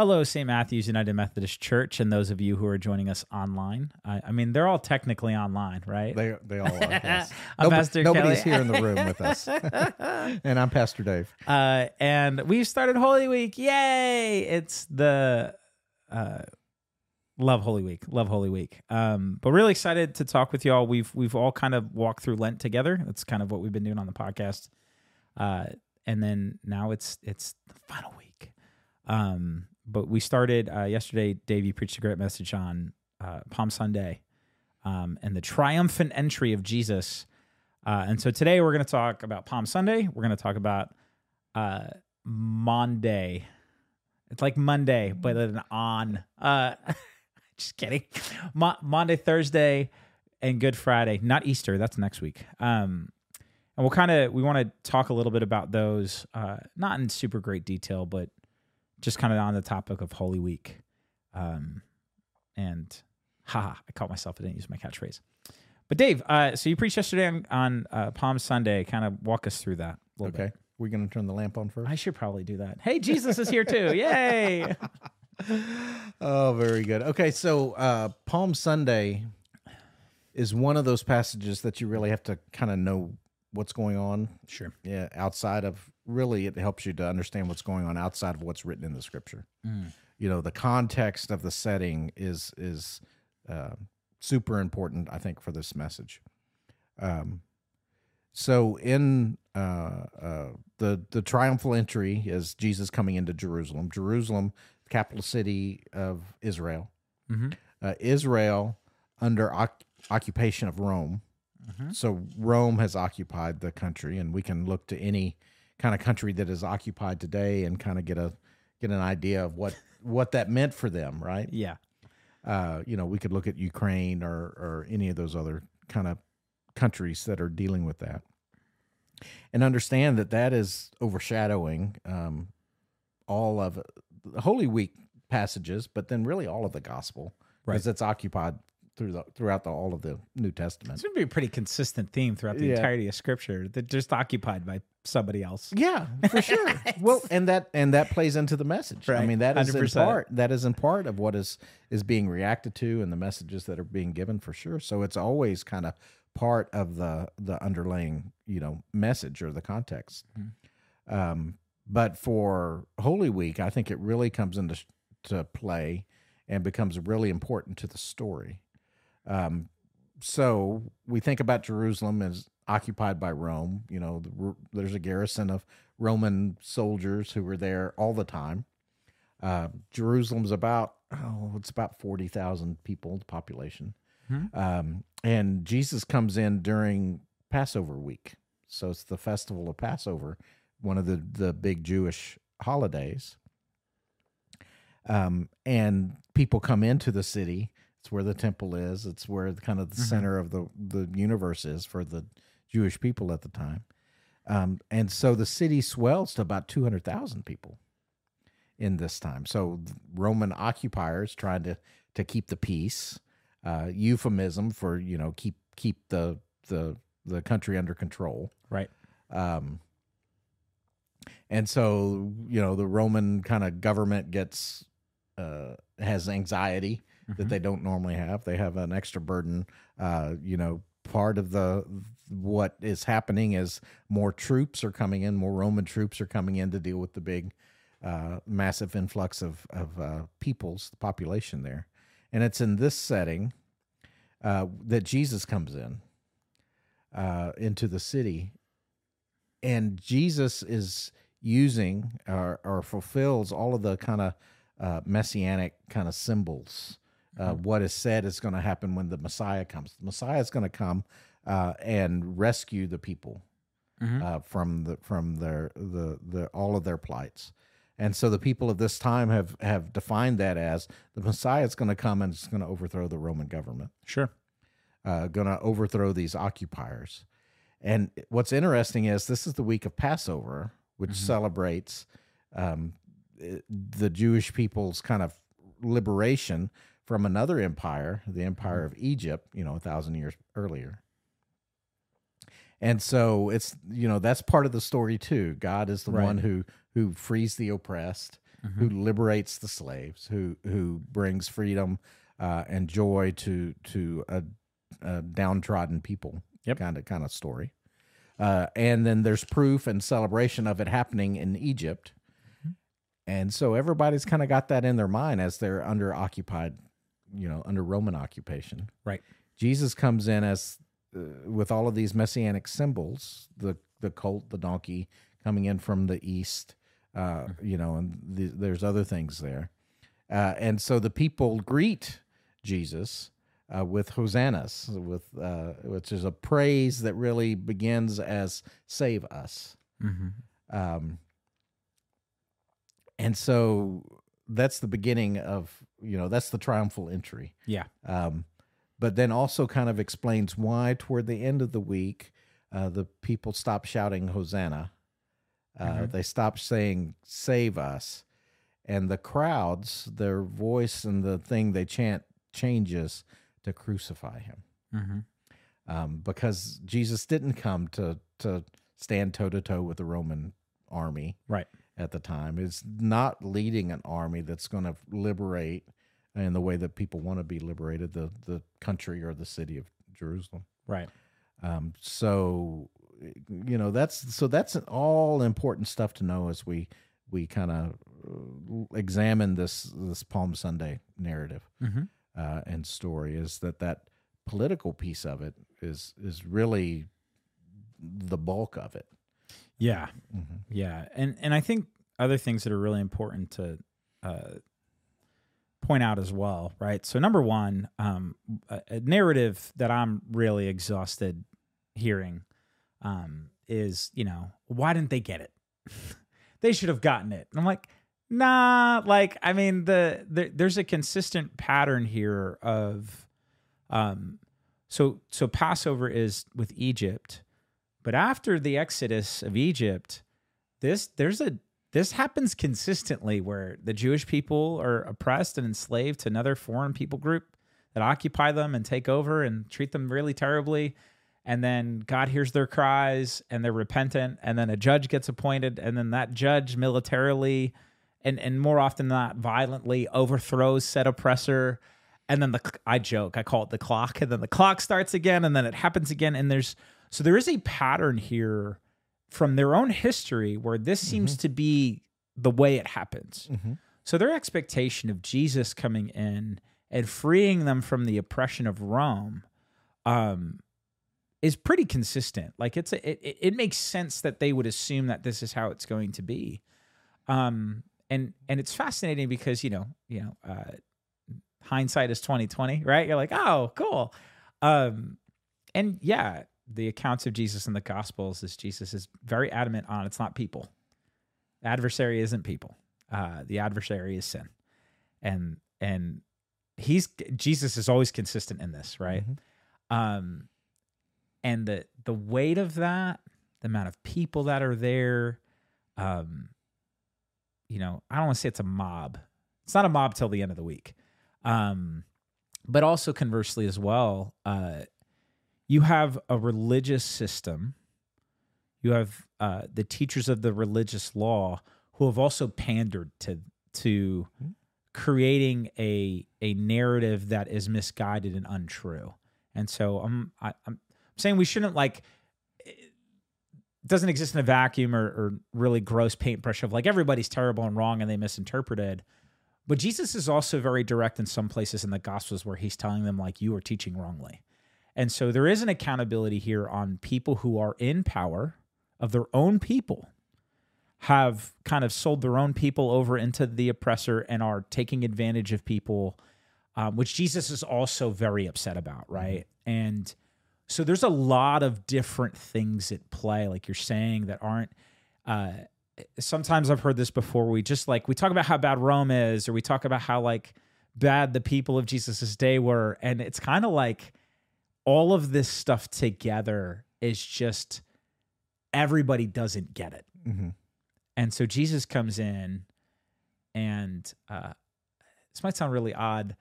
Hello, St. Matthew's United Methodist Church, and those of you who are joining us online. I, I mean, they're all technically online, right? They they all are. Yes. I'm Nobo- Pastor nobody's Kelly. here in the room with us, and I'm Pastor Dave. Uh, and we've started Holy Week. Yay! It's the uh, love Holy Week, love Holy Week. Um, but really excited to talk with y'all. We've we've all kind of walked through Lent together. That's kind of what we've been doing on the podcast. Uh, and then now it's it's the final week. Um, but we started uh, yesterday. Dave, you preached a great message on uh, Palm Sunday um, and the triumphant entry of Jesus. Uh, and so today we're going to talk about Palm Sunday. We're going to talk about uh, Monday. It's like Monday, but an on. Uh, just kidding. Mo- Maundy Thursday, and Good Friday. Not Easter. That's next week. Um, and we'll kind of we want to talk a little bit about those, uh, not in super great detail, but just kind of on the topic of Holy Week. Um, and haha, I caught myself. I didn't use my catchphrase. But Dave, uh, so you preached yesterday on, on uh, Palm Sunday. Kind of walk us through that. a little bit. Okay, we're gonna turn the lamp on first. I should probably do that. Hey, Jesus is here too. Yay. Oh, very good. Okay, so uh, Palm Sunday is one of those passages that you really have to kind of know what's going on. Sure. Yeah, outside of really, it helps you to understand what's going on outside of what's written in the Scripture. You know, the context of the setting is is uh, super important, I think, for this message. Um, so in uh, uh, the the triumphal entry is Jesus coming into Jerusalem. Jerusalem, capital city of Israel. Mhm. Uh, Israel under oc- occupation of Rome. So Rome has occupied the country, and we can look to any kind of country that is occupied today and kind of get a get an idea of what what that meant for them, right? Yeah. uh, you know, we could look at Ukraine or or any of those other kind of countries that are dealing with that, and understand that that is overshadowing um, all of the Holy Week passages, but then really all of the Gospel because it's occupied through the throughout the, all of the New Testament. It's going to be a pretty consistent theme throughout the Yeah. entirety of Scripture. They're just occupied by somebody else. Yeah, for sure. well, and that and that plays into the message. I mean, that is in 100%. part that is in part of what is is being reacted to and the messages that are being given for sure. So it's always kind of part of the the underlying you know message or the context. Um, but for Holy Week, I think it really comes into to play and becomes really important to the story. Um, so we think about Jerusalem as occupied by Rome. You know, the, there's a garrison of Roman soldiers who were there all the time. Uh, Jerusalem's about oh, it's about forty thousand people, the population, um, and Jesus comes in during Passover week. So it's the festival of Passover, one of the the big Jewish holidays. Um, and people come into the city. It's where the temple is. It's where the, kind of the center of the the universe is for the Jewish people at the time. Um, and so the city swells to about two hundred thousand people in this time. So Roman occupiers trying to to keep the peace, uh, euphemism for you know keep keep the the the country under control. Right. Um, and so you know the Roman kind of government gets uh, has anxiety that they don't normally have. They have an extra burden. Uh, you know, part of the what is happening is more troops are coming in, more Roman troops are coming in to deal with the big, uh, massive influx of of uh, peoples, the population there, and it's in this setting uh, that Jesus comes in uh, into the city, and Jesus is using or, or fulfills all of the kind of uh, messianic kind of symbols. Uh, What is said is going to happen when the Messiah comes. The Messiah is going to come uh, and rescue the people uh, from the from their the the all of their plights. And so the people of this time have have defined that as the Messiah is going to come and it's going to overthrow the Roman government Sure. uh, going to overthrow these occupiers. And what's interesting is this is the week of Passover, which celebrates um, the Jewish people's kind of liberation from another empire, the empire of Egypt, you know, a thousand years earlier. And so it's you know that's part of the story too. God is the Right. one who who frees the oppressed who liberates the slaves, who who brings freedom uh, and joy to to a, a downtrodden people. Yep. kind of kind of story. Uh, and then there's proof and celebration of it happening in Egypt. And so everybody's kind of got that in their mind as they're under occupied, you know, under Roman occupation. Right. Jesus comes in as uh, with all of these messianic symbols, the the colt, the donkey coming in from the east, uh, you know, and the, there's other things there. Uh, and so the people greet Jesus uh, with hosannas, with uh, which is a praise that really begins as "Save us." Mm-hmm. Um, and so that's the beginning of you know that's the triumphal entry. Yeah. Um, but then also kind of explains why toward the end of the week uh, the people stop shouting Hosanna. Uh, Mhm. They stop saying "Save us," and the crowds, their voice and the thing they chant changes to crucify him Mm-hmm. um, because Jesus didn't come to to stand toe to toe with the Roman army Right. At the time. It's not leading an army that's going to liberate in the way that people want to be liberated the the country or the city of Jerusalem. Right. Um, so you know that's so that's all important stuff to know as we we kind of examine this this Palm Sunday narrative Mm-hmm. uh, and story is that that political piece of it is is really the bulk of it. Yeah. Mm-hmm. Yeah, and and I think other things that are really important to uh, point out as well, right? So number one, um, a, a narrative that I'm really exhausted hearing um, is, you know, why didn't they get it? they should have gotten it. And I'm like, nah. Like, I mean, the, the there's a consistent pattern here of, um, so so Passover is with Egypt, but after the exodus of Egypt, this there's a this happens consistently where the Jewish people are oppressed and enslaved to another foreign people group that occupy them and take over and treat them really terribly. And then God hears their cries and they're repentant. And then a judge gets appointed. And then that judge militarily and, and more often than not violently overthrows said oppressor. And then the I joke, I call it the clock. And then the clock starts again and then it happens again. And there's so there is a pattern here from their own history where this seems to be the way it happens. Mm-hmm. So their expectation of Jesus coming in and freeing them from the oppression of Rome um, is pretty consistent. Like it's a, it, it- it makes sense that they would assume that this is how it's going to be. Um, and and it's fascinating because you know you know uh, hindsight is twenty twenty, right? You're like, oh, cool. Um, and yeah, the accounts of Jesus in the Gospels is Jesus is very adamant on it's not people. The adversary isn't people. Uh, the adversary is sin, and and he's Jesus is always consistent in this, right? Um, and the the weight of that, the amount of people that are there, um, you know, I don't want to say it's a mob. It's not a mob till the end of the week. Um, but also conversely as well, uh, you have a religious system. You have uh, the teachers of the religious law who have also pandered to to creating a a narrative that is misguided and untrue. And so I'm I, I'm saying we shouldn't like doesn't exist in a vacuum or, or really gross paintbrush of like everybody's terrible and wrong and they misinterpreted. But Jesus is also very direct in some places in the Gospels where he's telling them like you are teaching wrongly. And so there is an accountability here on people who are in power of their own people have kind of sold their own people over into the oppressor and are taking advantage of people, um, which Jesus is also very upset about, right? And so there's a lot of different things at play, like you're saying, that aren't. Uh, sometimes I've heard this before. We just like we talk about how bad Rome is, or we talk about how like bad the people of Jesus's day were, and it's kind of like all of this stuff together is just everybody doesn't get it. Mm-hmm. And so Jesus comes in, and uh, this might sound really odd,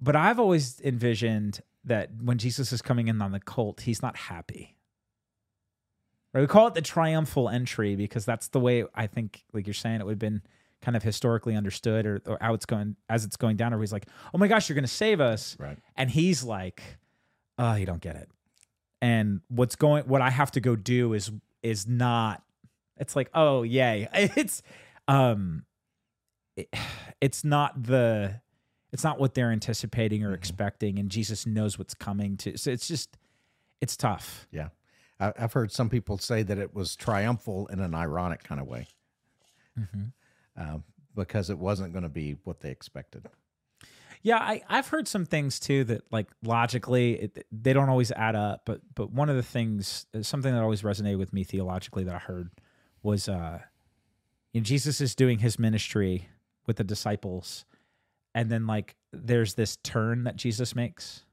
but I've always envisioned that when Jesus is coming in on the colt, he's not happy. Right? We call it the triumphal entry because that's the way I think, like you're saying, it would have been kind of historically understood or, or how it's going as it's going down. Or he's like, "Oh my gosh, you're going to save us," Right. and he's like, "Oh, you don't get it." And what's going, what I have to go do is is not. It's like, oh yay, it's um, it, it's not the, it's not what they're anticipating or Mhm. expecting, and Jesus knows what's coming to. So it's just, it's tough. Yeah. I, I've heard some people say that it was triumphal in an ironic kind of way um, because it wasn't going to be what they expected. Yeah, I, I've heard some things too that like logically it, they don't always add up. But but one of the things, uh, something that always resonated with me theologically that I heard was, uh, you know, Jesus is doing his ministry with the disciples, and then like there's this turn that Jesus makes,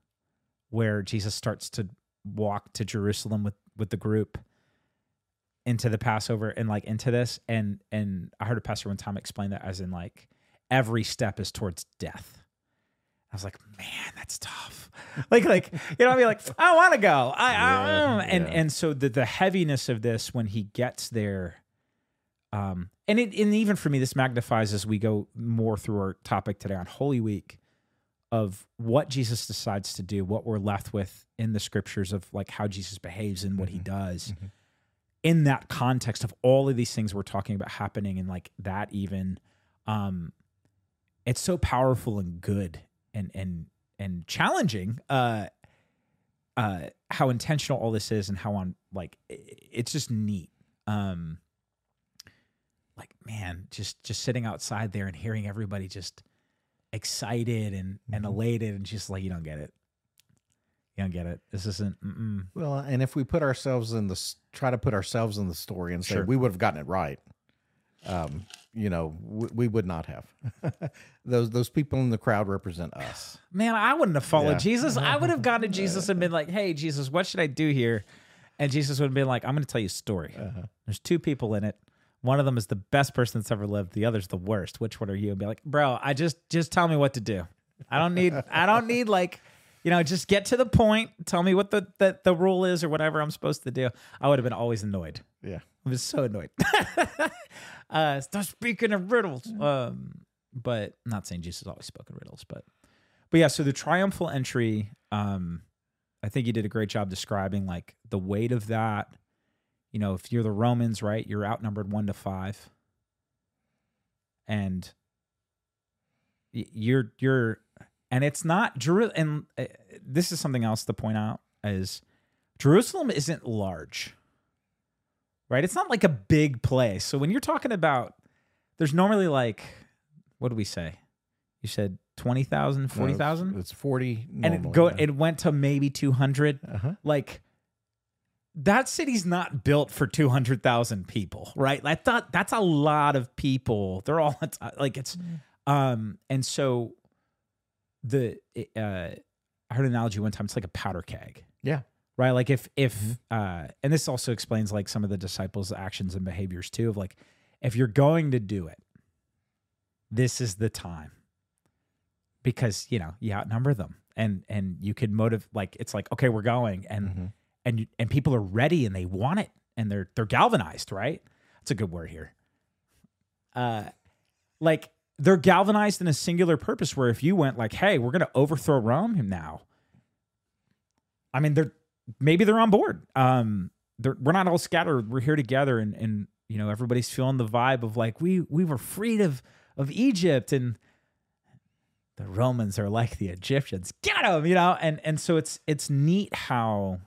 where Jesus starts to walk to Jerusalem with with the group into the Passover and like into this, and and I heard a pastor one time explain that as in like every step is towards death. I was like, man, that's tough. Like, like you know, I'd be like, I want to go. I, I Yeah, and yeah. and so the the heaviness of this when he gets there, um, and it and even for me, this magnifies as we go more through our topic today on Holy Week, of what Jesus decides to do, what we're left with in the scriptures of like how Jesus behaves and what he Mhm. does. Mhm. In that context of all of these things we're talking about happening and like that even um it's so powerful and good and and and challenging uh uh how intentional all this is and how on like it's just neat um like man just just sitting outside there and hearing everybody just excited and and Mhm. elated and just like you don't get it you don't get it this isn't mm-mm. Well, and if we put ourselves in the try to put ourselves in the story and say Sure. we would have gotten it right, um, you know, we, we would not have. those those people in the crowd represent us. man i wouldn't have followed Yeah. jesus i would have gone to jesus and been like hey jesus what should i do here and jesus would have been like i'm going to tell you a story Uh-huh. There's two people in it. One of them is the best person that's ever lived. The other's the worst. Which one are you? And be like, bro, I just just tell me what to do. I don't need I don't need like, you know, just get to the point. Tell me what the the, the rule is or whatever I'm supposed to do. I would have been always annoyed. Yeah. I was so annoyed. uh, stop speaking of riddles. Um, but not saying Jesus always spoke in riddles, but but yeah. So the triumphal entry, um, I think you did a great job describing like the weight of that. You know, if you're the Romans, right, you're outnumbered one to five, and you're you're, and it's not Jeru. And uh, this is something else to point out is Jerusalem isn't large right? It's not like a big place. So when you're talking about, there's normally like, what do we say? You said 20,000, No, it's- 40,000? It's forty, and it go yeah. it went to maybe 200. uh-huh. Like that city's not built for 200,000 people, right? I thought that's a lot of people. They're all like it's um and so the uh I heard an analogy one time it's like a powder keg Yeah. Right like if if Mhm. uh and this also explains like some of the disciples actions and behaviors too of like if you're going to do it this is the time because you know you outnumber them and and you can motive like it's like okay we're going and Mhm. and and people are ready and they want it and they're they're galvanized right that's a good word here uh like they're galvanized in a singular purpose where if you went like hey we're gonna overthrow rome now i mean they're maybe they're on board. Um they're, we're not all scattered. We're here together and and you know everybody's feeling the vibe of like we we were freed of of egypt and the romans are like the egyptians. Get them you know? And and so it's it's neat how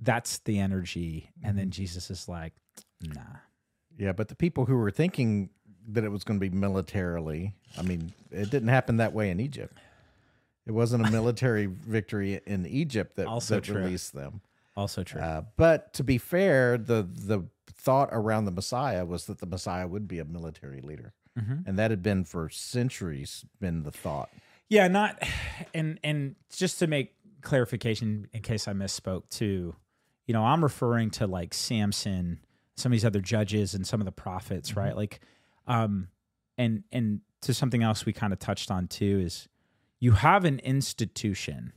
that's the energy. And then jesus is like nah. Yeah, but the people who were thinking that it was going to be militarily, I mean, it didn't happen that way in Egypt. It wasn't a military victory in Egypt that, Also that true. released them. also true Uh, but to be fair, the the thought around the Messiah was that the Messiah would be a military leader, Mhm. and that had been for centuries been the thought. Yeah, not and and just to make clarification in case I misspoke too, you know, I'm referring to like Samson, some of these other judges and some of the prophets, Mm-hmm. right? Like um and and to something else we kind of touched on too is you have an institution.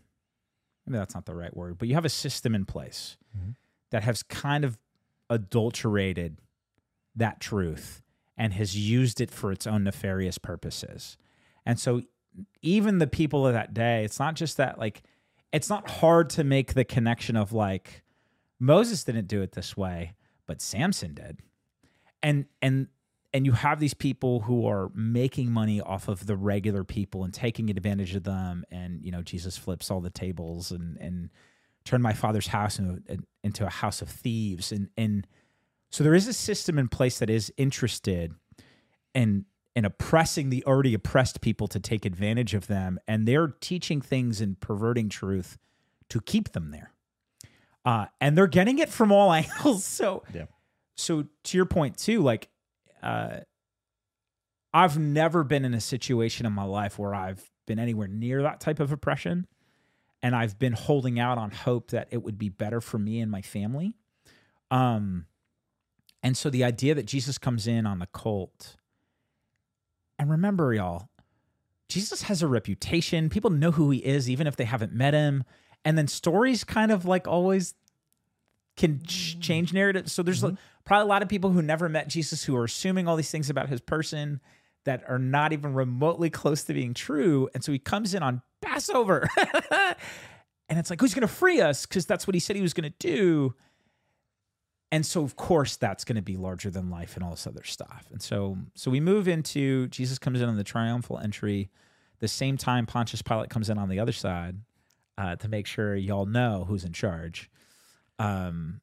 Maybe that's not the right word, but you have a system in place Mhm. that has kind of adulterated that truth and has used it for its own nefarious purposes. And so even the people of that day, it's not just that like it's not hard to make the connection of like Moses didn't do it this way, but Samson did. And and and you have these people who are making money off of the regular people and taking advantage of them and you know Jesus flips all the tables and and turned my father's house into, into a house of thieves. And and so there is a system in place that is interested in in oppressing the already oppressed people to take advantage of them. And they're teaching things and perverting truth to keep them there. Uh, and they're getting it from all angles. So Yeah. so to your point too like uh, i've never been in a situation in my life where i've been anywhere near that type of oppression and i've been holding out on hope that it would be better for me and my family um and so the idea that jesus comes in on the colt and remember, y'all, Jesus has a reputation. People know who he is, even if they haven't met him. And then stories kind of like always can ch- change narrative. So there's probably a lot of people who never met Jesus who are assuming all these things about his person that are not even remotely close to being true. And so he comes in on Passover. and it's like, who's going to free us? Because that's what he said he was going to do and so of course that's going to be larger than life and all this other stuff and so so we move into jesus comes in on the triumphal entry the same time pontius pilate comes in on the other side uh, to make sure y'all know who's in charge um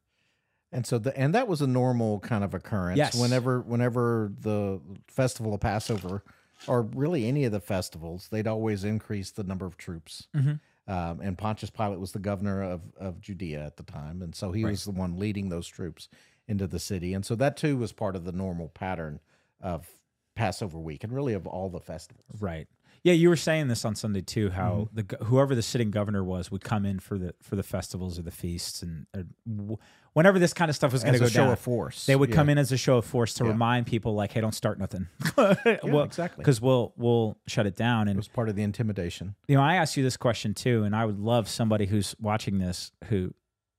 And so the and that was a normal kind of occurrence. Yes. Whenever whenever the festival of Passover, or really any of the festivals, they'd always increase the number of troops. Mhm. Um, and Pontius Pilate was the governor of of Judea at the time, and so he was the one leading those troops into the city. And so that too was part of the normal pattern of Passover week, and really of all the festivals. right yeah you were saying this on sunday too how Mm-hmm. the whoever the sitting governor was would come in for the for the festivals or the feasts and or w- whenever this kind of stuff was going to a go show down of force, they would Yeah. come in as a show of force to Yeah. remind people like hey don't start nothing Yeah, exactly. because we'll we'll shut it down It and was part of the intimidation. you know, I asked you this question too, and I would love somebody who's watching this who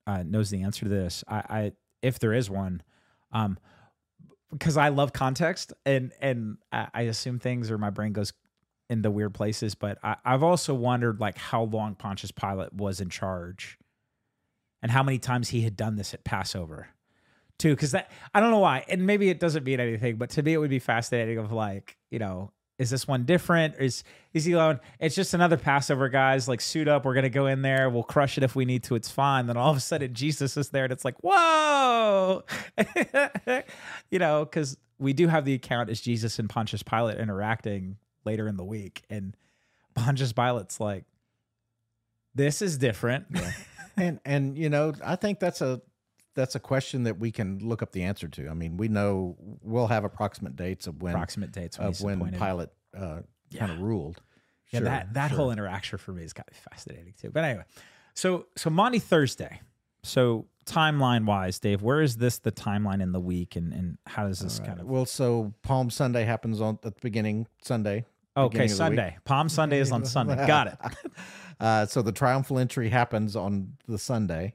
uh, knows the answer to this. I, I if there is one, um, because I love context and and I assume things or my brain goes into weird places. But I, I've also wondered like how long Pontius Pilate was in charge, and how many times he had done this at Passover, too. Because that I don't know why, and maybe it doesn't mean anything, but to me it would be fascinating. Of like you know is this one different? Is is he alone? It's just another Passover, guys. Like suit up. We're gonna go in there. We'll crush it if we need to. It's fine. Then all of a sudden Jesus is there, and it's like whoa, you know, because we do have the account as Jesus and Pontius Pilate interacting later in the week, and Pontius Pilate's like, this is different. and and you know i think that's a that's a question that we can look up the answer to i mean we know we'll have approximate dates of when Approximate dates when of when pilate uh, kind of ruled Yeah, Sure, that that sure. whole interaction for me is kind of fascinating too. But anyway, so so Maundy Thursday. So timeline wise, Dave, where is this the timeline in the week, and and how does this kind of? well so palm sunday happens on at the beginning sunday Okay. Sunday. Palm Sunday is on Sunday. Got it. uh, so the triumphal entry happens on the sunday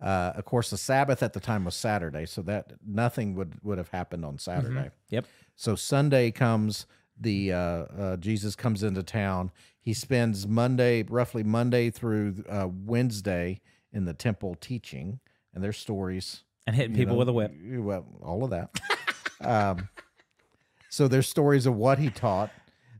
uh, of course the sabbath at the time was saturday so that nothing would would have happened on saturday Yep. So Sunday comes, the uh, uh, Jesus comes into town. He spends Monday, roughly Monday through uh, Wednesday, in the temple teaching, and there's stories. And hitting people know, with a whip. Well, all of that. um, so there's stories of what he taught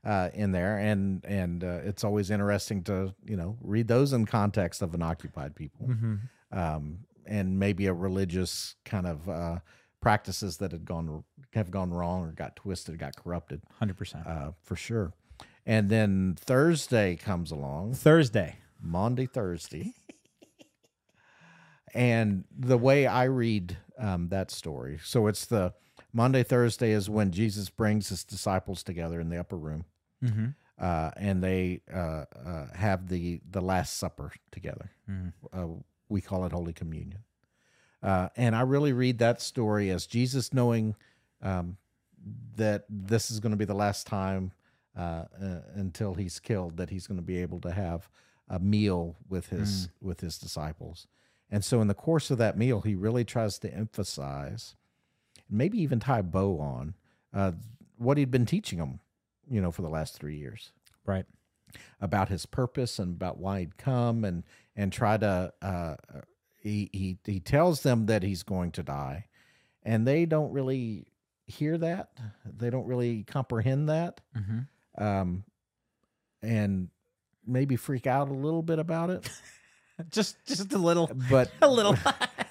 uh, in there, and and uh, it's always interesting to you know read those in context of an occupied people, Mm-hmm. um, and maybe a religious kind of uh, practices that had gone have gone wrong or got twisted, got corrupted, Hundred percent. uh, for sure. And then Thursday comes along, Thursday. Maundy Thursday. and the way I read um, that story, so it's the Maundy Thursday is when Jesus brings his disciples together in the upper room, Mm-hmm. uh, and they uh, uh, have the the Last Supper together. Mhm. Uh, we call it Holy Communion. Uh, and I really read that story as Jesus knowing um, that this is going to be the last time uh, uh, until he's killed that he's going to be able to have a meal with his with his disciples. And so in the course of that meal, he really tries to emphasize, maybe even tie a bow on uh, what he'd been teaching them, you know, for the last three years Right. about his purpose and about why he'd come and and try to uh, he he he tells them that he's going to die, and they don't really hear that. They don't really comprehend that, Mm-hmm. um, and maybe freak out a little bit about it. Just just a little, But a little.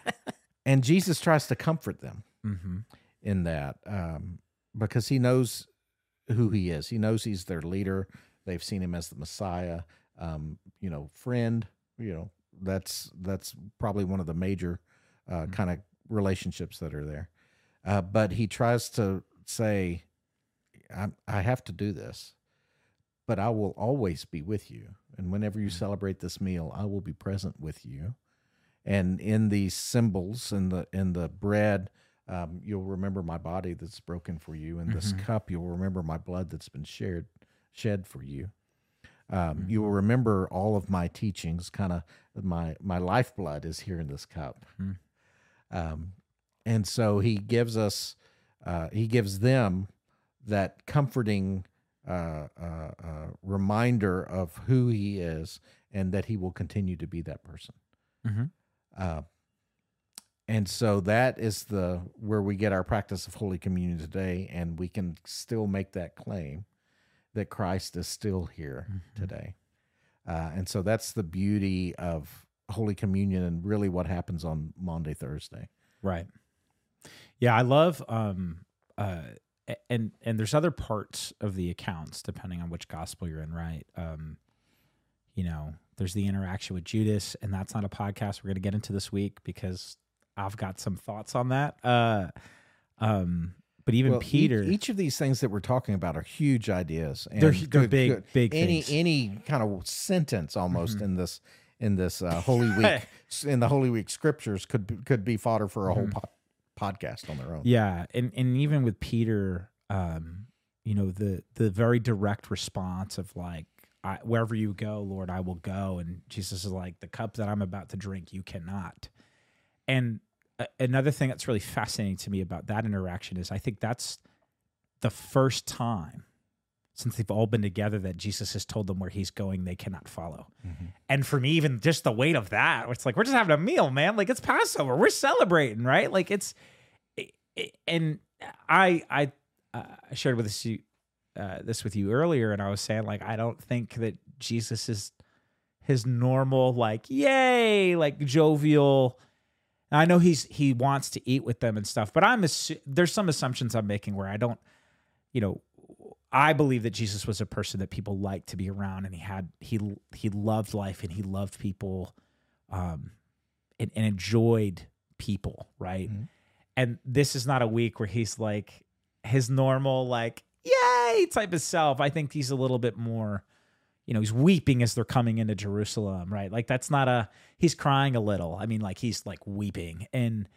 and Jesus tries to comfort them mm-hmm. in that um, because he knows who he is. He knows he's their leader. They've seen him as the Messiah, um, you know, friend. You know, that's that's probably one of the major uh, Mhm. kind of relationships that are there. Uh, but he tries to say, I, "I have to do this, but I will always be with you. And whenever you Mhm. celebrate this meal, I will be present with you." And in these symbols, in the in the bread, um, you'll remember my body that's broken for you. In this Mhm. cup, you'll remember my blood that's been shared, shed for you. Um, Mhm. You will remember all of my teachings. Kind of my my lifeblood is here in this cup. Mhm. Um, and so he gives us, uh, he gives them that comforting uh, uh, uh, reminder of who he is and that he will continue to be that person. Mm-hmm. And so that is the where we get our practice of Holy Communion today, and we can still make that claim that Christ is still here Mhm. today. Uh, and so that's the beauty of Holy Communion and really what happens on Maundy Thursday. Right. Yeah, I love um uh and and there's other parts of the accounts depending on which gospel you're in, right? Um you know, there's the interaction with Judas and that's not a podcast we're going to get into this week because I've got some thoughts on that. Uh um but even Well, each- Peter each, of these things that we're talking about are huge ideas. And they're, they're good- big good- big any things. any kind of sentence almost Mhm. in this in this uh, Holy Week in the Holy Week scriptures could be- could be fodder for a whole Mhm. po- podcast on their own. Yeah, and and even with Peter, um, you know the the very direct response of like, I, wherever you go, Lord, I will go, and Jesus is like, the cup that I'm about to drink, you cannot. And another thing that's really fascinating to me about that interaction is I think that's the first time since they've all been together that Jesus has told them where he's going, they cannot follow. Mhm. And for me, even just the weight of that, it's like we're just having a meal, man. Like it's Passover, we're celebrating, right? Like it's, it- it- and I I uh, I shared with this you uh, this with you earlier, and I was saying like I don't think that Jesus is his normal like yay like jovial. I know he's he wants to eat with them and stuff, but I'm assu- there's some assumptions I'm making where I don't, you know, I believe that Jesus was a person that people liked to be around, and he had he he loved life and he loved people, um, and, and enjoyed people, right? Mhm. And this is not a week where he's like his normal like yay type of self. I think he's a little bit more, you know, he's weeping as they're coming into Jerusalem, right? Like that's not a he's crying a little. I mean, like he's like weeping, and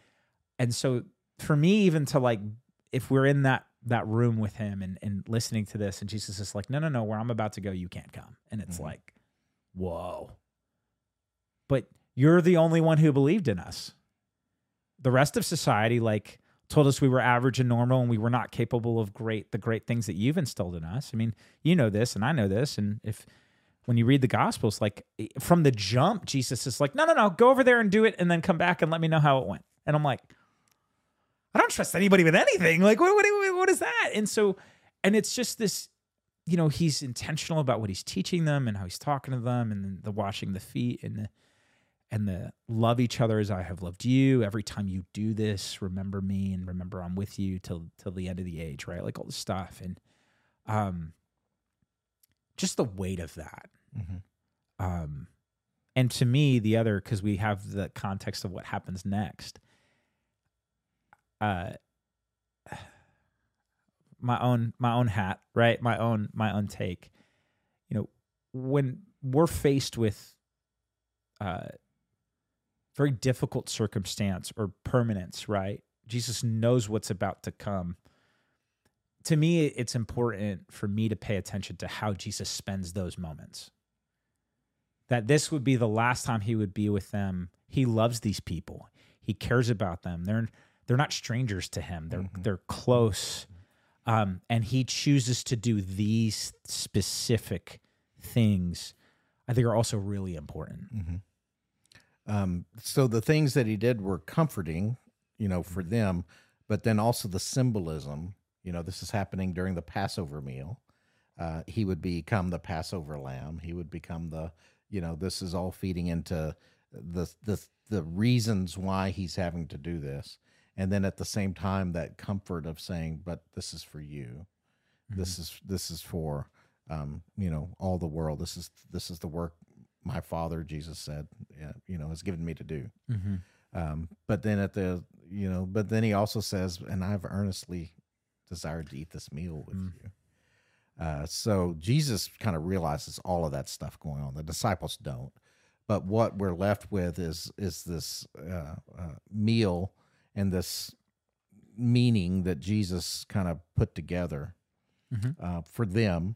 and so for me, even to like if we're in that that room with him and and listening to this, and Jesus is like, no, no, no, where I'm about to go, you can't come, and it's Mhm. like, whoa. But you're the only one who believed in us. The rest of society, like, told us we were average and normal and we were not capable of great the great things that you've instilled in us. I mean, you know this and I know this. And if when you read the gospels, like from the jump, Jesus is like, no, no, no, go over there and do it and then come back and let me know how it went. And I'm like, I don't trust anybody with anything. Like, what, what, what is that? And so, and it's just this, you know, he's intentional about what he's teaching them and how he's talking to them and the washing the feet and the, and the love each other as I have loved you. Every time you do this, remember me and remember I'm with you till till the end of the age, right? Like all this stuff and um just the weight of that. Mhm. Um and to me the other cuz we have the context of what happens next. Uh my own my own hat, right? My own my own take. You know, when we're faced with uh very difficult circumstance or permanence, right? Jesus knows what's about to come. To me, it's important for me to pay attention to how Jesus spends those moments. That this would be the last time he would be with them. He loves these people. He cares about them. They're they're not strangers to him. They're Mhm. they're close. um, and he chooses to do these specific things. I think are also really important. Mm-hmm. Um, so the things that he did were comforting, you know, for them, but then also the symbolism. You know, this is happening during the Passover meal. Uh, he would become the Passover lamb. He would become the, you know, this is all feeding into the the the reasons why he's having to do this, and then at the same time that comfort of saying, but this is for you. This is this is for um, you know all the world. This is this is the work my Father Jesus said, uh, you know, has given me to do. Mm-hmm. Um, but then at the you know, but then he also says, and I've earnestly desired to eat this meal with Mm. you. Uh, so Jesus kind of realizes all of that stuff going on. The disciples don't, but what we're left with is is this uh, uh, meal and this meaning that Jesus kind of put together Mhm. uh, for them,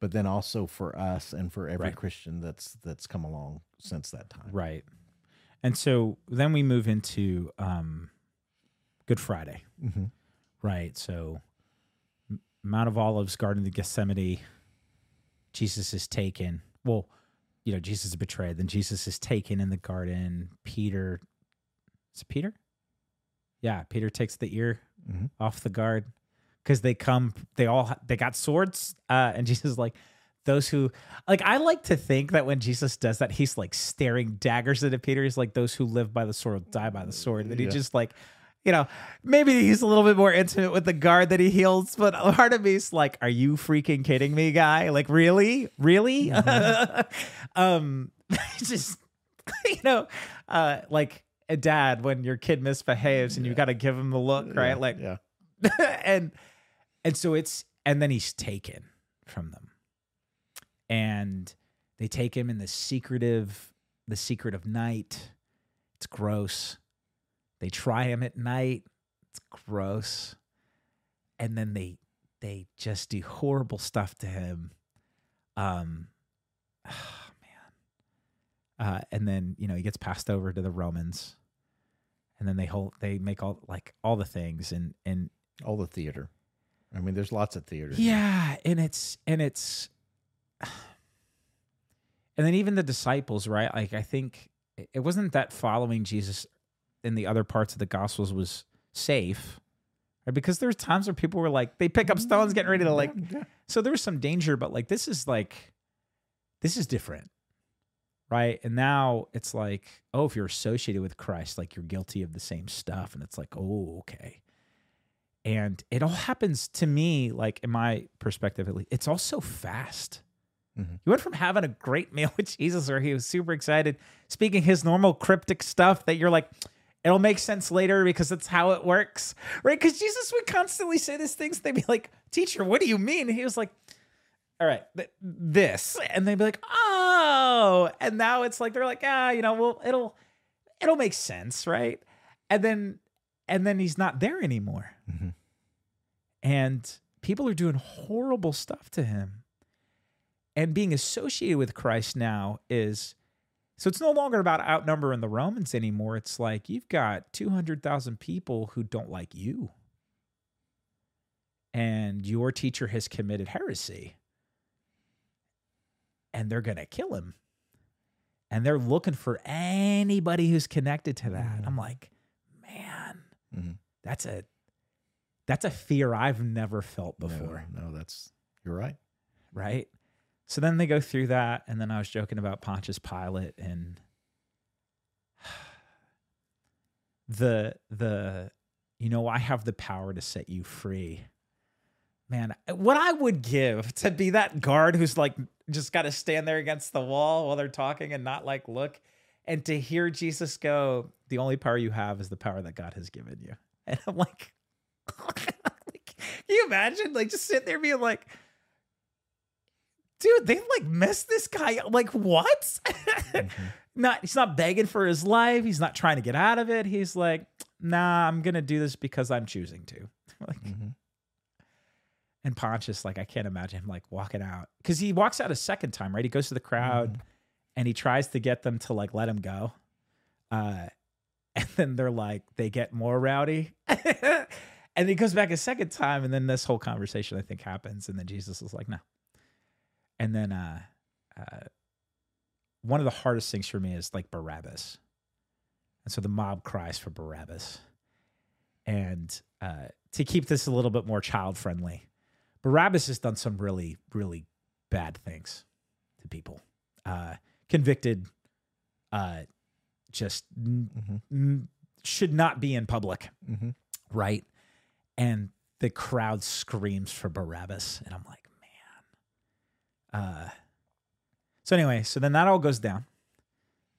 but then also for us and for every Right. Christian that's that's come along since that time. Right. And so then we move into um, Good Friday. Mm-hmm. Right. So Mount of Olives, Garden of Gethsemane, Jesus is taken. Well, you know, Jesus is betrayed. Then Jesus is taken in the garden. Peter, is it Peter? Yeah, Peter takes the ear Mhm. off the guard because they come. They all they got swords, uh, and Jesus is like those who like. I like to think that when Jesus does that, he's like staring daggers into Peter. He's like those who live by the sword die by the sword. He Yeah. just like you know, maybe he's a little bit more intimate with the guard that he heals, but part of me is like, are you freaking kidding me, guy? Like, really? Really? um, just, you know, uh, like a dad when your kid misbehaves and you got to give him the look, right? Yeah, Like, yeah. and, and so it's, and then he's taken from them. And they take him in the secretive, the secret of night. It's gross. They try him at night. It's gross. And then they they just do horrible stuff to him. Um oh man. Uh and then, you know, he gets passed over to the Romans. And then they hold they make all like all the things and and all the theater. I mean, there's lots of theater. yeah, and it's and it's and then even the disciples, right? Like I think it- it wasn't that following Jesus in the other parts of the gospels was safe. Right? Because there's times where people were like they pick up stones getting ready to like Yeah, so there was some danger, but like this is like this is different. Right. And now it's like, oh, if you're associated with Christ, like you're guilty of the same stuff. And it's like, oh, okay. And it all happens to me, like in my perspective, at least, it's all so fast. Mhm. You went from having a great meal with Jesus where he was super excited, speaking his normal cryptic stuff that you're like, it'll make sense later because that's how it works. Right. Because Jesus would constantly say these things. They'd be like, teacher, what do you mean? And he was like, all right, th- this. And they'd be like, oh. And now it's like, they're like, ah, you know, well, it'll, it'll make sense. Right. And then, and then he's not there anymore. Mhm. And people are doing horrible stuff to him. And being associated with Christ now is so it's no longer about outnumbering the Romans anymore. It's like you've got 200,000 people who don't like you. And your teacher has committed heresy. And they're going to kill him. And they're looking for anybody who's connected to that. Mhm. I'm like, man, Mhm. that's a that's a fear I've never felt No, before No, that's you're right. right? So then they go through that, and then I was joking about Pontius Pilate and the the you know I have the power to set you free. Man, what I would give to be that guard who's like just got to stand there against the wall while they're talking and not like look, and to hear Jesus go, "The only power you have is the power that God has given you," and I'm like, like can you imagine like just sitting there being like dude, they like messed this guy up. Like, what? Mhm. not he's not begging for his life. He's not trying to get out of it. He's like, nah, I'm gonna do this because I'm choosing to. like, Mhm. and Pontius, like, I can't imagine him like walking out because he walks out a second time, right? He goes to the crowd and he tries to get them to like let him go. Uh, and then they're like, they get more rowdy. and he goes back a second time, and then this whole conversation I think happens, and then Jesus is like, no. And then uh, uh, one of the hardest things for me is like Barabbas, and so the mob cries for Barabbas, and uh, to keep this a little bit more child friendly, Barabbas has done some really really bad things to people, uh, convicted, uh, just Mhm. n- should not be in public Mm-hmm. right? And the crowd screams for Barabbas, and I'm like. Uh, so anyway, so then that all goes down.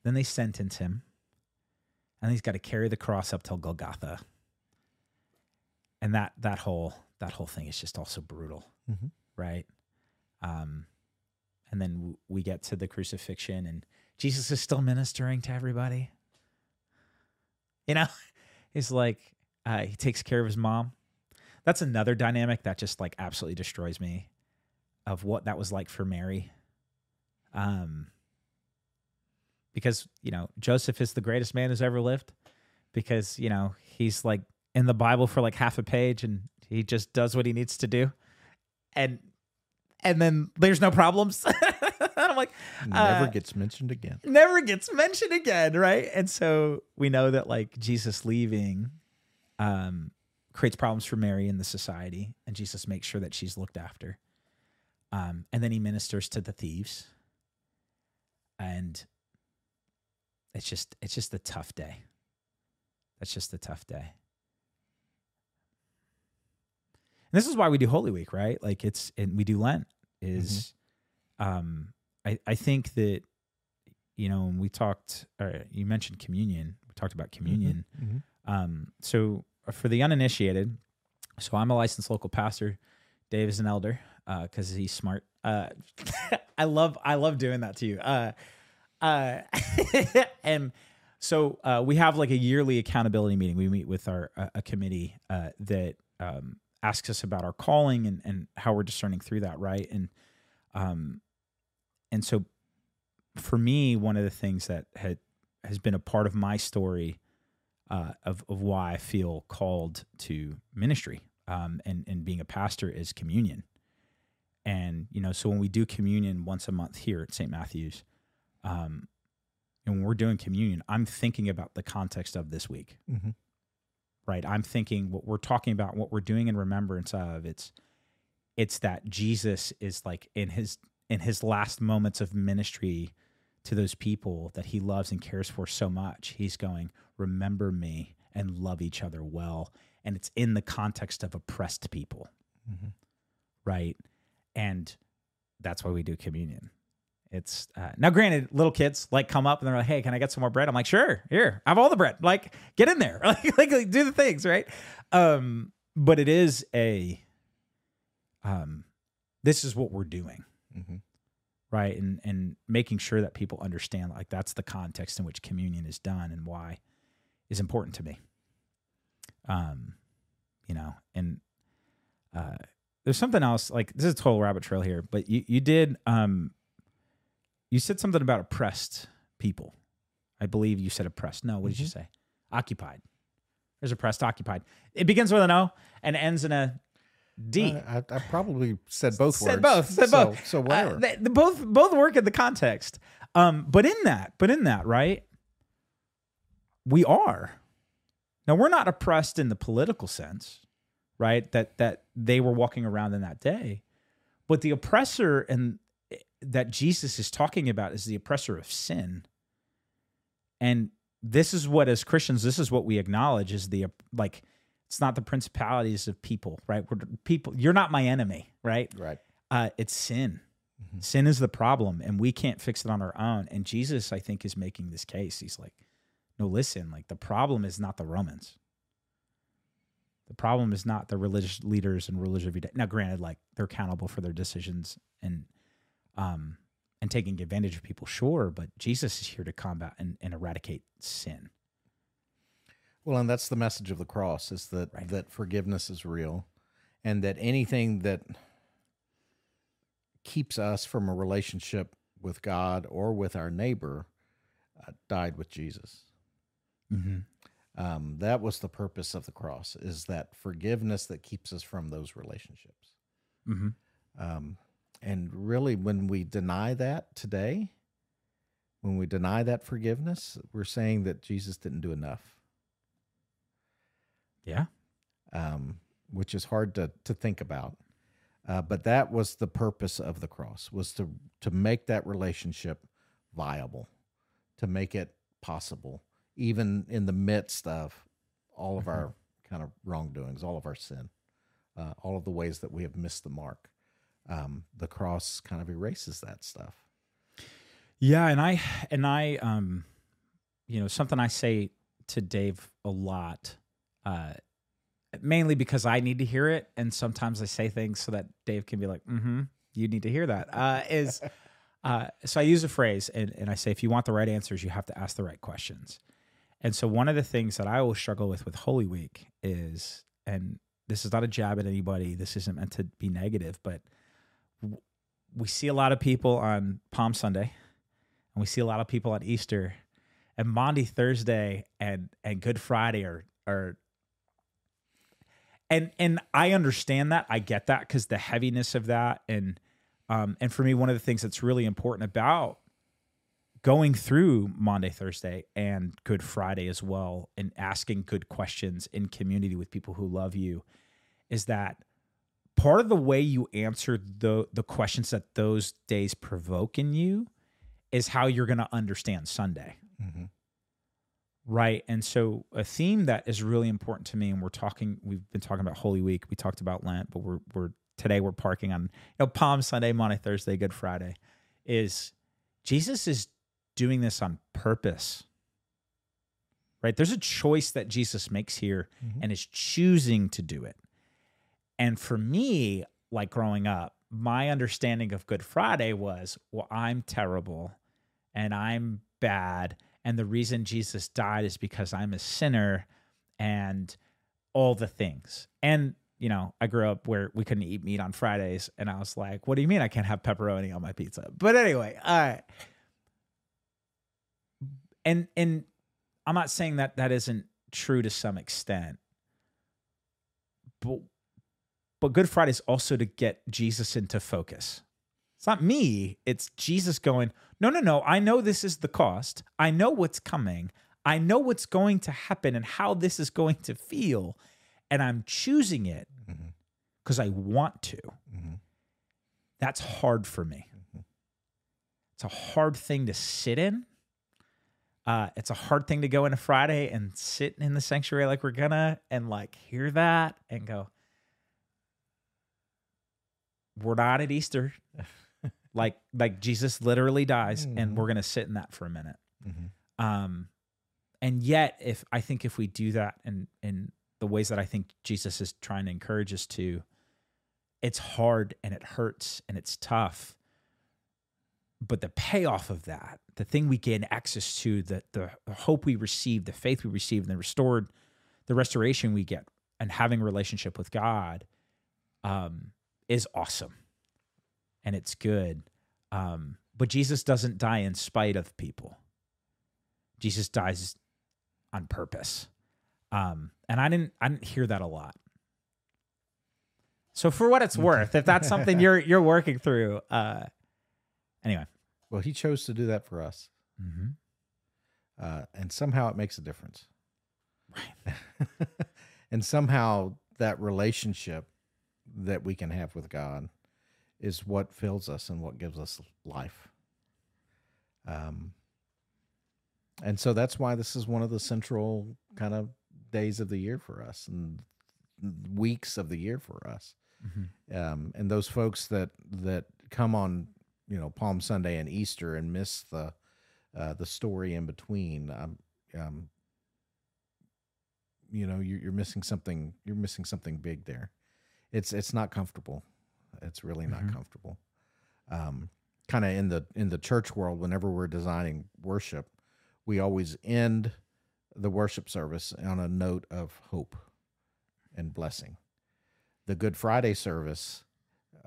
Then they sentence him, and he's got to carry the cross up till Golgotha. And that that whole that whole thing is just also brutal, Mhm. right? Um, and then w- we get to the crucifixion, and Jesus is still ministering to everybody. You know, he's like, uh, he takes care of his mom. That's another dynamic that just like absolutely destroys me of what that was like for Mary. Um, because, you know, Joseph is the greatest man who's ever lived because, you know, he's like in the Bible for like half a page and he just does what he needs to do. And, and then there's no problems. and I'm like, Never Uh, gets mentioned again. never gets mentioned again, right? And so we know that like Jesus leaving um creates problems for Mary in the society and Jesus makes sure that she's looked after. Um and then he ministers to the thieves. And it's just it's just a tough day. That's just a tough day. And this is why we do Holy Week, right? Like it's and we do Lent is um I I think that you know, when we talked, or you mentioned communion. We talked about communion. Mhm. Um, so for the uninitiated, so I'm a licensed local pastor. Dave is an elder because he's smart. Uh, I love I love doing that to you. Uh, uh, and so uh, we have like a yearly accountability meeting. We meet with our uh, a committee uh, that um, asks us about our calling and and how we're discerning through that, right? And um, and so for me, one of the things that had has been a part of my story uh, of of why I feel called to ministry um, and and being a pastor is communion. And you know, so when we do communion once a month here at St. Matthew's, um, and when we're doing communion, I'm thinking about the context of this week, Mhm. right? I'm thinking what we're talking about, what we're doing in remembrance of. It's it's that Jesus is like in his in his last moments of ministry to those people that he loves and cares for so much. He's going, remember me and love each other well. And it's in the context of oppressed people, Mhm. right? And that's why we do communion. It's uh, now, granted, little kids like come up and they're like, "Hey, can I get some more bread?" I'm like, "Sure, here, I have all the bread. Like, get in there, like, like, like, do the things, right?" Um, but it is a, um, this is what we're doing Mhm. right and and making sure that people understand like that's the context in which communion is done and why is important to me um you know and uh there's something else like this is a total rabbit trail here but you you did um you said something about oppressed people i believe you said oppressed no what did you say occupied there's oppressed occupied it begins with an o and ends in a d I, I, I probably said both Said words. both, said so, both. So Uh, whatever. they, they both both work in the context. Um, but in that, but in that, right? We are. Now we're not oppressed in the political sense, right? That that they were walking around in that day. But the oppressor and that Jesus is talking about is the oppressor of sin. And this is what as Christians, this is what we acknowledge is the like it's not the principalities of people, right? We're people, you're not my enemy, right? right. uh, it's sin. Mhm. Sin is the problem, and we can't fix it on our own. And Jesus, I think, is making this case. He's like, no, listen, like the problem is not the Romans. The problem is not the religious leaders and rulers of your day. Now, granted, like they're accountable for their decisions and um and taking advantage of people, sure, but Jesus is here to combat and, and eradicate sin. Well, and that's the message of the cross is that Right. that forgiveness is real, and that anything that keeps us from a relationship with God or with our neighbor uh, died with Jesus. Mm-hmm. Um, that was the purpose of the cross is that forgiveness that keeps us from those relationships. Mm-hmm. Um, and really, when we deny that today, when we deny that forgiveness, we're saying that Jesus didn't do enough. Yeah. Um, which is hard to to think about. Uh, but that was the purpose of the cross was to to make that relationship viable, to make it possible, even in the midst of all of Mhm. our kind of wrongdoings, all of our sin, uh, all of the ways that we have missed the mark. Um, the cross kind of erases that stuff. Yeah, and I and I um you know, something I say to Dave a lot uh mainly because I need to hear it and sometimes I say things so that Dave can be like, "Mhm, you need to hear that." Uh is uh so I use a phrase and and I say if you want the right answers, you have to ask the right questions. And so one of the things that I always struggle with with Holy Week is and this is not a jab at anybody. This isn't meant to be negative, but we see a lot of people on Palm Sunday and we see a lot of people on Easter, and Maundy Thursday and and Good Friday are are. And and I understand that I get that because the heaviness of that and um and for me one of the things that's really important about going through Maundy Thursday and Good Friday as well and asking good questions in community with people who love you is that part of the way you answer the the questions that those days provoke in you is how you're going to understand Sunday. Mm-hmm. Right. And so a theme that is really important to me, and we're talking, we've been talking about Holy Week, we talked about Lent, but we're we're today we're parking on you know Palm Sunday, Maundy, Thursday, Good Friday, is Jesus is doing this on purpose. Right? There's a choice that Jesus makes here Mhm. and is choosing to do it. And for me, like growing up, my understanding of Good Friday was, well, I'm terrible and I'm bad. And the reason Jesus died is because I'm a sinner and all the things. And, you know, I grew up where we couldn't eat meat on Fridays. And I was like, what do you mean I can't have pepperoni on my pizza? But anyway, all right. And, and I'm not saying that that isn't true to some extent. But but Good Friday is also to get Jesus into focus. It's not me, it's Jesus going, no, no, no. I know this is the cost. I know what's coming. I know what's going to happen and how this is going to feel. And I'm choosing it because I want to. Mhm. That's hard for me. It's a hard thing to sit in. Uh, it's a hard thing to go into Friday and sit in the sanctuary like we're gonna and like hear that and go, we're not at Easter. like like Jesus literally dies, Mhm. and we're gonna sit in that for a minute. Mhm. Um, and yet, if I think if we do that and in the ways that I think Jesus is trying to encourage us to, it's hard and it hurts and it's tough. But the payoff of that, the thing we gain access to, the the hope we receive, the faith we receive, and the restored, the restoration we get, and having a relationship with God, um, is awesome, and it's good. Um, but Jesus doesn't die in spite of people. Jesus dies on purpose. Um, and I didn't I didn't hear that a lot. So for what it's worth, if that's something you're you're working through, uh anyway. Well, he chose to do that for us, Mm-hmm. uh, and somehow it makes a difference. Right. and somehow that relationship that we can have with God is what fills us and what gives us life. Um, and so that's why this is one of the central kind of days of the year for us and weeks of the year for us. Mm-hmm. Um, and those folks that that come on, you know, Palm Sunday and Easter and miss the uh, the story in between, um, um, you know, you're, you're missing something. You're missing something big there. It's it's not comfortable. It's really not Mhm. comfortable. Um, kind of in the in the church world, whenever we're designing worship, we always end the worship service on a note of hope and blessing. The Good Friday service,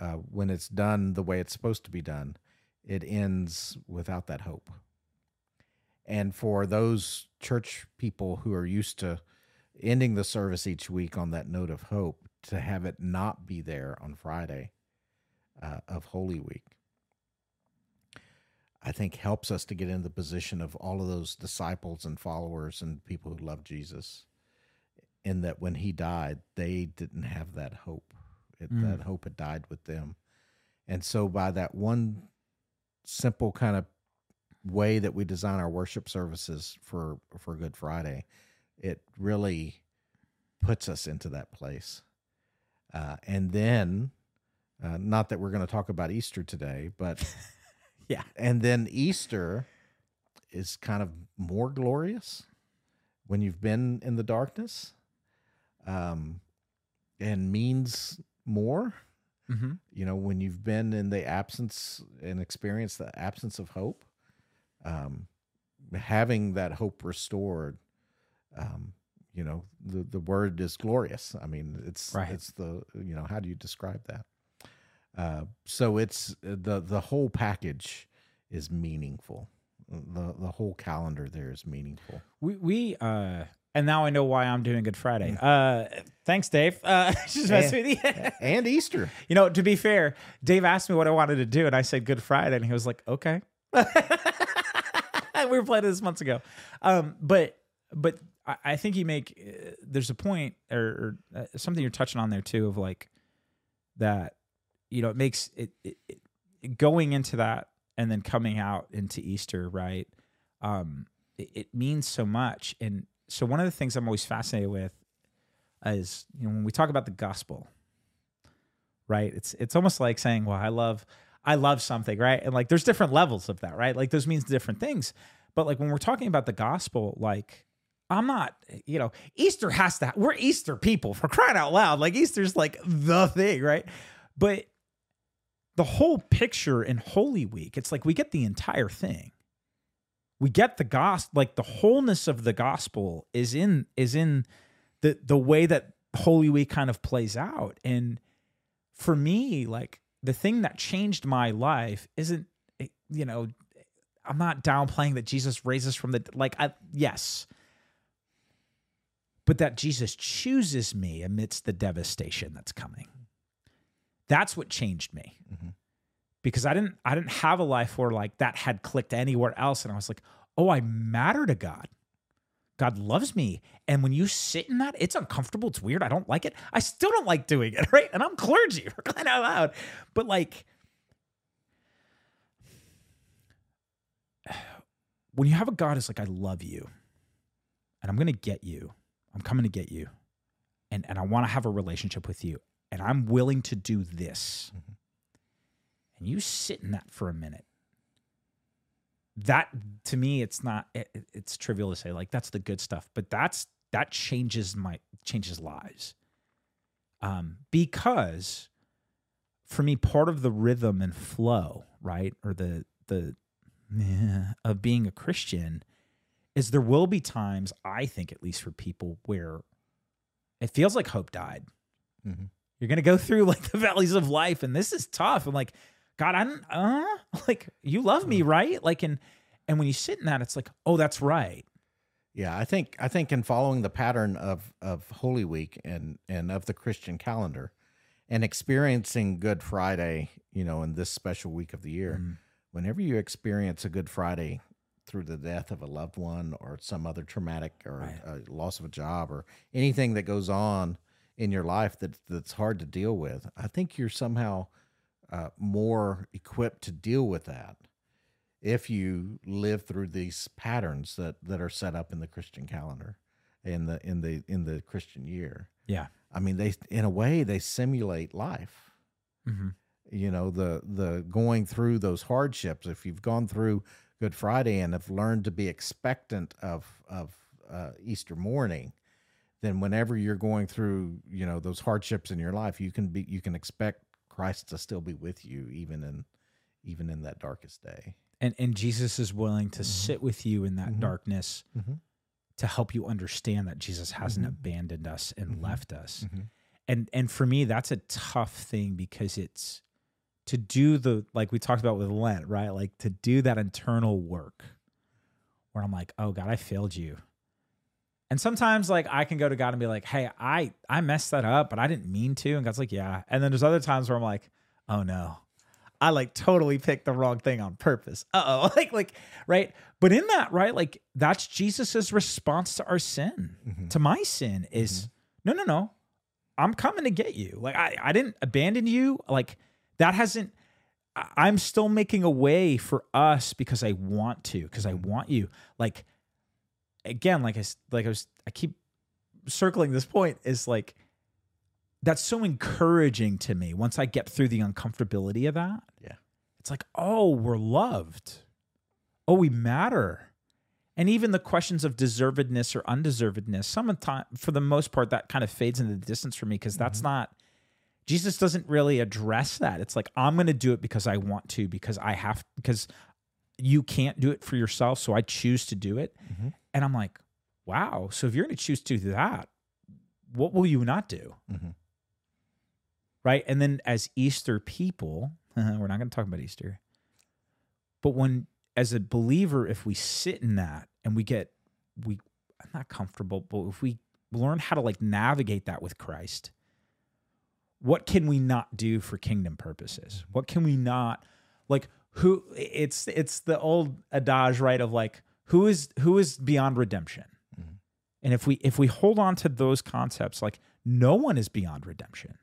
uh, when it's done the way it's supposed to be done, it ends without that hope. And for those church people who are used to ending the service each week on that note of hope, to have it not be there on Friday uh, of Holy Week, I think helps us to get in the position of all of those disciples and followers and people who love Jesus. In that when he died, they didn't have that hope. It, Mm. That hope had died with them. And so, by that one simple kind of way that we design our worship services for for Good Friday, it really puts us into that place. Uh, and then, uh, not that we're going to talk about Easter today, but Yeah. and then Easter is kind of more glorious when you've been in the darkness, um, and means more Mm-hmm. you know when you've been in the absence and experienced the absence of hope um having that hope restored um you know the the word is glorious i mean it's Right. it's the you know how do you describe that uh so it's the the whole package is meaningful the the whole calendar there is meaningful We we uh and now I know why I'm doing Good Friday. Uh thanks, Dave. Uh just with you. and easter you know, to be fair, Dave asked me what I wanted to do, and I said Good Friday, and he was like, Okay. we were planning this months ago. Um, but but I, I think you make uh, there's a point or, or uh, something you're touching on there too of like that you know it makes it, it, it going into that and then coming out into Easter right um it, it means so much and so one of the things I'm always fascinated with is you know when we talk about the gospel right it's it's almost like saying well I love I love something right and like there's different levels of that right like those means different things but like when we're talking about the gospel like I'm not, you know, Easter has to, we're Easter people for crying out loud. Like Easter's like the thing, right? But the whole picture in Holy Week, it's like we get the entire thing. We get the gospel, like the wholeness of the gospel is in, is in the, the way that Holy Week kind of plays out. And for me, like the thing that changed my life isn't, you know, I'm not downplaying that Jesus raises from the, like, I, yes but that Jesus chooses me amidst the devastation that's coming. That's what changed me. Mhm. Because I didn't I didn't have a life where like that had clicked anywhere else and I was like, "Oh, I matter to God. God loves me." And when you sit in that, it's uncomfortable, it's weird, I don't like it. I still don't like doing it, right? And I'm clergy, for crying out loud. But like when you have a God is like, I love you and I'm gonna get you. I'm coming to get you. And and I want to have a relationship with you. And I'm willing to do this. Mhm. And you sit in that for a minute. That to me, it's not it, it- it's trivial to say, like that's the good stuff, but that's that changes my changes lives. Um, because for me, part of the rhythm and flow, right? Or the the eh, of being a Christian is there will be times, I think, at least for people, where it feels like hope died. Mhm. You're gonna go through like the valleys of life, and this is tough. I'm like, God, I don't, uh, like you love me, right? Like, and and when you sit in that, it's like, oh, that's right. Yeah, I think I think in following the pattern of of Holy Week and and of the Christian calendar, and experiencing Good Friday, you know, in this special week of the year, Mm. whenever you experience a Good Friday through the death of a loved one or some other traumatic or Right. loss of a job or anything that goes on in your life that that's hard to deal with, I think you're somehow uh, more equipped to deal with that if you live through these patterns that that are set up in the Christian calendar in the in the in the Christian year. Yeah. I mean they in a way they simulate life. Mm-hmm. You know, the the going through those hardships if you've gone through Good Friday and have learned to be expectant of of uh, Easter morning, then whenever you're going through, you know, those hardships in your life, you can be you can expect Christ to still be with you even in even in that darkest day. And and Jesus is willing to Mhm. sit with you in that Mhm. darkness Mhm. to help you understand that Jesus hasn't Mhm. abandoned us and Mhm. left us. Mhm. and and for me that's a tough thing because it's to do the like we talked about with lent right like to do that internal work where I'm like, oh God, I failed you. And sometimes like I can go to God and be like, hey, I I messed that up, but I didn't mean to. And God's like, yeah. And then there's other times where I'm like, oh no. I like totally picked the wrong thing on purpose. Uh-oh. like, like, right. But in that, right, like that's Jesus's response to our sin, Mhm. to my sin is no, no, no. I'm coming to get you. Like I, I didn't abandon you. Like that hasn't I'm still making a way for us because I want to, because I want you. Like again, like I like I was I keep circling this point is like that's so encouraging to me once I get through the uncomfortability of that. Yeah. It's like, oh, we're loved. Oh, we matter. And even the questions of deservedness or undeservedness, sometimes for the most part, that kind of fades into the distance for me because that's not Jesus doesn't really address that. It's like, I'm gonna do it because I want to, because I have because you can't do it for yourself, so I choose to do it. Mhm. And I'm like, wow. So if you're gonna choose to do that, what will you not do? Mhm. right? And then as Easter people, we're not going to talk about Easter, but when as a believer, if we sit in that and we get we I'm not comfortable, but if we learn how to like navigate that with Christ, what can we not do for kingdom purposes? What can we not like who it's it's the old adage right of like who is who is beyond redemption? Mhm. And if we if we hold on to those concepts like no one is beyond redemption.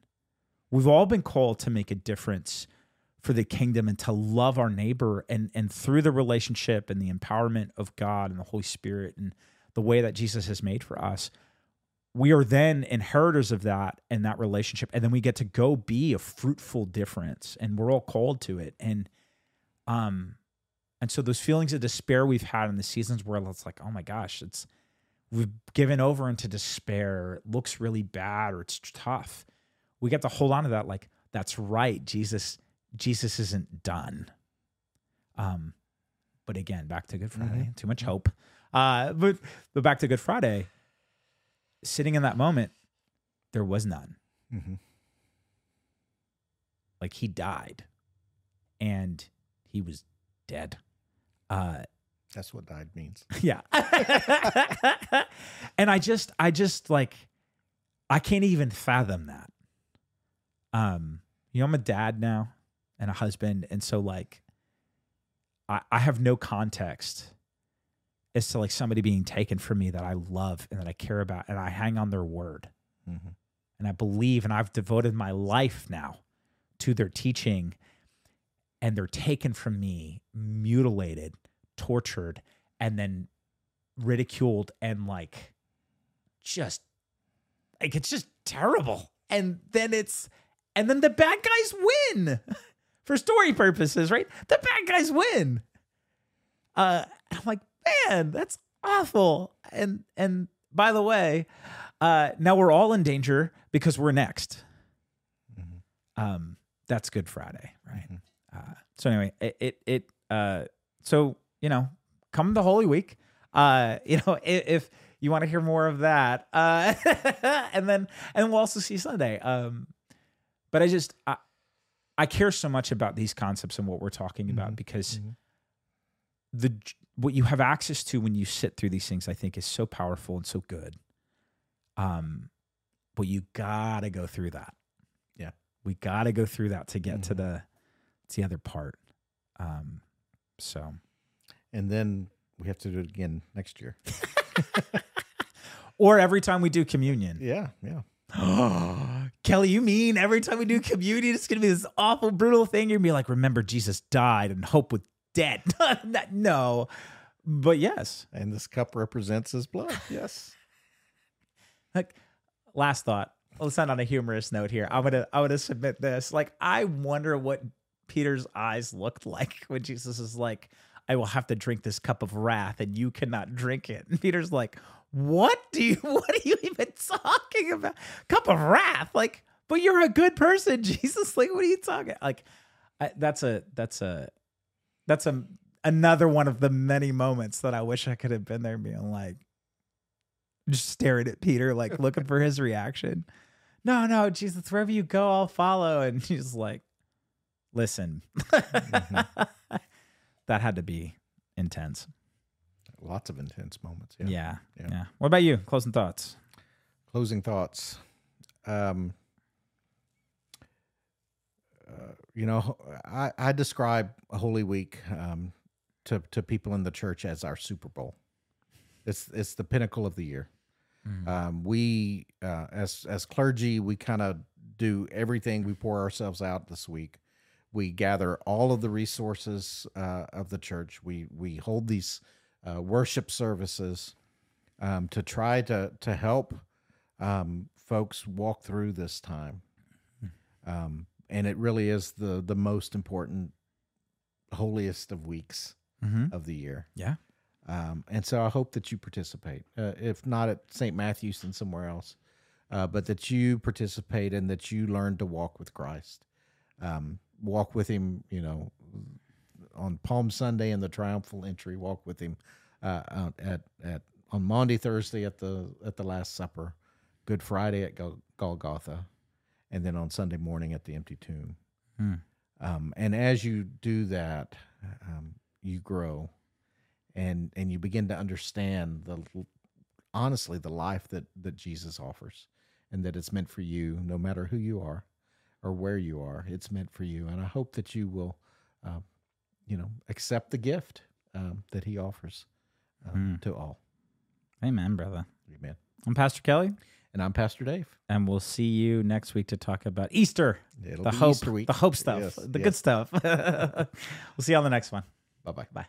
We've all been called to make a difference for the kingdom and to love our neighbor and and through the relationship and the empowerment of God and the Holy Spirit and the way that Jesus has made for us we are then inheritors of that and that relationship and then we get to go be a fruitful difference and we're all called to it and um and so those feelings of despair we've had in the seasons where it's like oh my gosh it's we've given over into despair. It looks really bad or it's tough. We get to hold on to that like that's right. Jesus jesus isn't done. Um but again back to good friday. Too much hope. Uh but but back to good friday sitting in that moment there was none. Mhm. like he died and he was dead uh That's what died means. yeah and i just i just like i can't even fathom that um you know i'm a dad now and a husband and so like i i have no context as to like somebody being taken from me that i love and that i care about and i hang on their word Mhm. and I believe, and I've devoted my life now to their teaching, and they're taken from me, mutilated, tortured, and then ridiculed, and like just like it's just terrible. And then it's, and then the bad guys win for story purposes, right? The bad guys win. Uh, I'm like, man, that's awful. And and by the way, uh, now we're all in danger because we're next. Mhm. Um, that's Good Friday, right? Mhm. So anyway, it it, it uh, so you know, come the Holy Week. Uh, you know, if, if you want to hear more of that, uh, and then and we'll also see Sunday. Um, but I just I, I care so much about these concepts and what we're talking about Mhm. because Mhm. the what you have access to when you sit through these things, I think, is so powerful and so good. Um, but you gotta go through that. Yeah. we gotta go through that to get to Mhm. the to the other part. Um, so And then we have to do it again next year. or every time we do communion. Yeah, yeah. Kelly, you mean every time we do communion, it's gonna be this awful, brutal thing? You're gonna be like, remember Jesus died and hope was dead. no, but yes. And this cup represents his blood. Yes. like last thought let's end on a humorous note here i'm gonna i'm gonna submit this like i wonder what peter's eyes looked like when jesus is like i will have to drink this cup of wrath and you cannot drink it and peter's like what do you what are you even talking about cup of wrath like but you're a good person jesus like what are you talking like I, that's a that's a that's a another one of the many moments that i wish i could have been there being like just staring at Peter, like looking for his reaction. No, no, Jesus, wherever you go, I'll follow. And he's like, listen, that had to be intense. lots of intense moments. Yeah. Yeah. Yeah. Yeah. What about you? Closing thoughts. Closing thoughts. Um, uh, you know, I, I describe Holy Week um, to to people in the church as our Super Bowl. It's it's the pinnacle of the year. Um, we uh, as as clergy, we kind of do everything. We pour ourselves out this week. We gather all of the resources uh, of the church. We we hold these uh, worship services um, to try to to help um, folks walk through this time. Um, and it really is the the most important, holiest of weeks Mm-hmm. of the year. Yeah. Um, and so I hope that you participate, uh, if not at St. Matthew's and somewhere else, uh, but that you participate and that you learn to walk with Christ. Um, walk with Him, you know, on Palm Sunday in the triumphal entry. Walk with Him uh, out at at on Maundy Thursday at the at the Last Supper, Good Friday at Gol- Golgotha, and then on Sunday morning at the empty tomb. Hmm. Um, and as you do that, um, you grow and and you begin to understand the honestly the life that that Jesus offers and that it's meant for you no matter who you are or where you are it's meant for you and I hope that you will uh, you know accept the gift um, that he offers um, to all Amen, brother. amen I'm Pastor Kelly, and I'm Pastor Dave and we'll see you next week to talk about Easter, It'll the be hope, Easter week. the hope stuff, Yes, the yes. good stuff. we'll see you on the next one. bye bye Bye.